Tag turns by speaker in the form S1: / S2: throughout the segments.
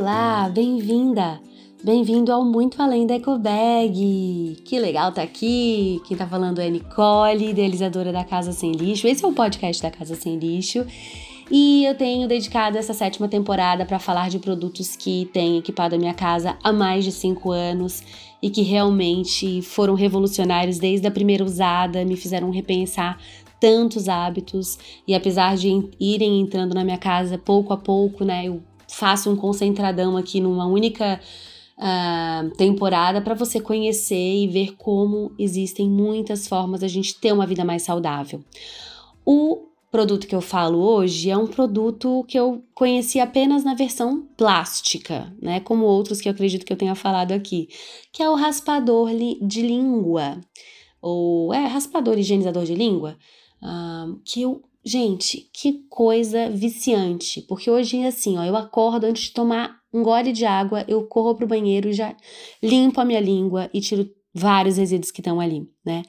S1: Olá, bem-vinda! Bem-vindo ao Muito Além da Ecobag! Que legal tá aqui! Quem tá falando é Nicole, idealizadora da Casa Sem Lixo. Esse é o podcast da Casa Sem Lixo. E eu tenho dedicado essa sétima temporada para falar de produtos que têm equipado a minha casa há mais de cinco anos e que realmente foram revolucionários desde a primeira usada, me fizeram repensar tantos hábitos e apesar de irem entrando na minha casa pouco a pouco, né, eu faço um concentradão aqui numa única uh, temporada para você conhecer e ver como existem muitas formas da gente ter uma vida mais saudável. O produto que eu falo hoje é um produto que eu conheci apenas na versão plástica, né? Como outros que eu acredito que eu tenha falado aqui, que é o raspador de língua, ou é raspador higienizador de língua, uh, que eu Gente, que coisa viciante, porque hoje é assim, ó, eu acordo antes de tomar um gole de água, eu corro pro banheiro e já limpo a minha língua e tiro vários resíduos que estão ali, né?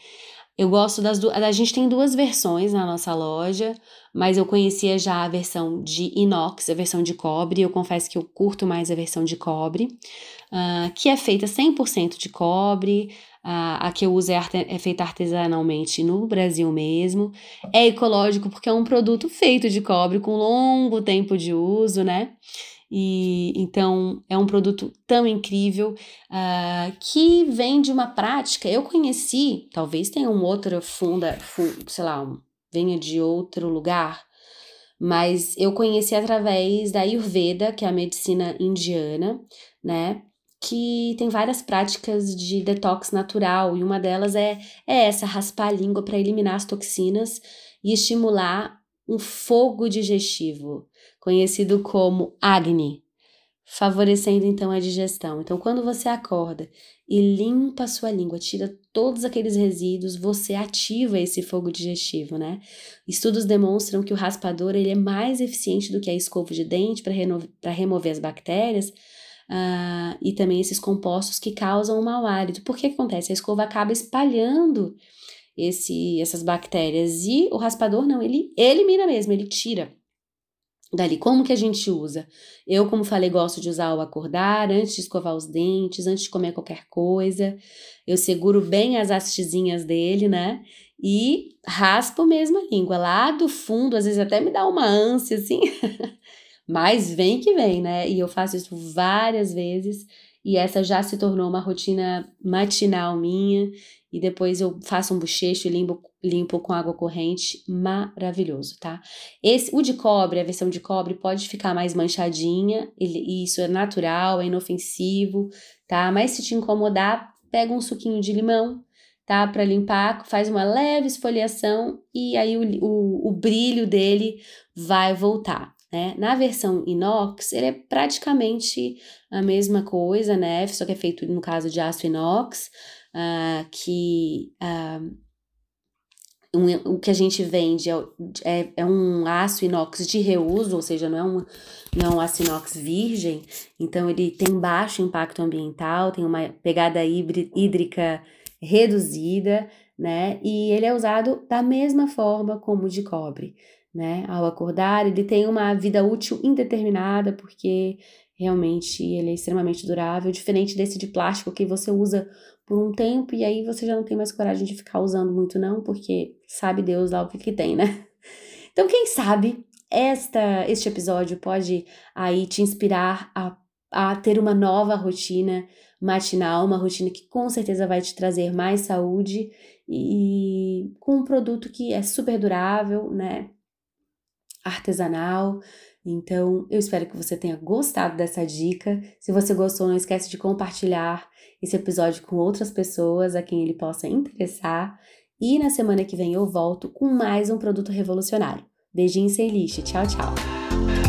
S1: Eu gosto das duas. A gente tem duas versões na nossa loja, mas eu conhecia já a versão de inox, a versão de cobre. Eu confesso que eu curto mais a versão de cobre, uh, que é feita 100% de cobre. A, a que eu uso é, é feita artesanalmente no Brasil mesmo. É ecológico porque é um produto feito de cobre com longo tempo de uso, né? E então é um produto tão incrível uh, que vem de uma prática. Eu conheci, talvez tenha um outro funda, funda sei lá, um, venha de outro lugar, mas eu conheci através da Ayurveda, que é a medicina indiana, né? que tem várias práticas de detox natural e uma delas é, é essa, raspar a língua para eliminar as toxinas e estimular um fogo digestivo, conhecido como Agni, favorecendo então a digestão. Então, quando você acorda e limpa a sua língua, tira todos aqueles resíduos, você ativa esse fogo digestivo, né? Estudos demonstram que o raspador ele é mais eficiente do que a escova de dente para remover as bactérias, uh, e também esses compostos que causam o mau hálito. Por que acontece? A escova acaba espalhando esse, essas bactérias e o raspador não, ele elimina mesmo, ele tira dali. Como que a gente usa? Eu, como falei, gosto de usar ao acordar, antes de escovar os dentes, antes de comer qualquer coisa. Eu seguro bem as hastezinhas dele, né? E raspo mesmo a língua lá do fundo, às vezes até me dá uma ânsia assim. Mas vem que vem, né? E eu faço isso várias vezes. E essa já se tornou uma rotina matinal minha. E depois eu faço um bochecho e limpo, limpo com água corrente. Maravilhoso, tá? Esse, o de cobre, a versão de cobre, pode ficar mais manchadinha. Ele, isso é natural, é inofensivo, tá? Mas se te incomodar, pega um suquinho de limão, tá? Para limpar, faz uma leve esfoliação e aí o, o, o brilho dele vai voltar. Né? Na versão inox, ele é praticamente a mesma coisa, né? Só que é feito no caso de aço inox, uh, que uh, um, o que a gente vende é, é, é, um aço inox de reuso, ou seja, não é, um, não é um aço inox virgem, então ele tem baixo impacto ambiental, tem uma pegada hídrica reduzida, né? E ele é usado da mesma forma como o de cobre né? Ao acordar, ele tem uma vida útil indeterminada, porque realmente ele é extremamente durável, diferente desse de plástico que você usa por um tempo e aí você já não tem mais coragem de ficar usando muito não, porque sabe Deus lá o que que tem, né? Então, quem sabe esta este episódio pode aí te inspirar a, a ter uma nova rotina matinal, uma rotina que com certeza vai te trazer mais saúde e com um produto que é super durável, né? Artesanal. Então, eu espero que você tenha gostado dessa dica. Se você gostou, não esquece de compartilhar esse episódio com outras pessoas a quem ele possa interessar. E na semana que vem eu volto com mais um produto revolucionário. Beijinho sem lixo. Tchau, tchau.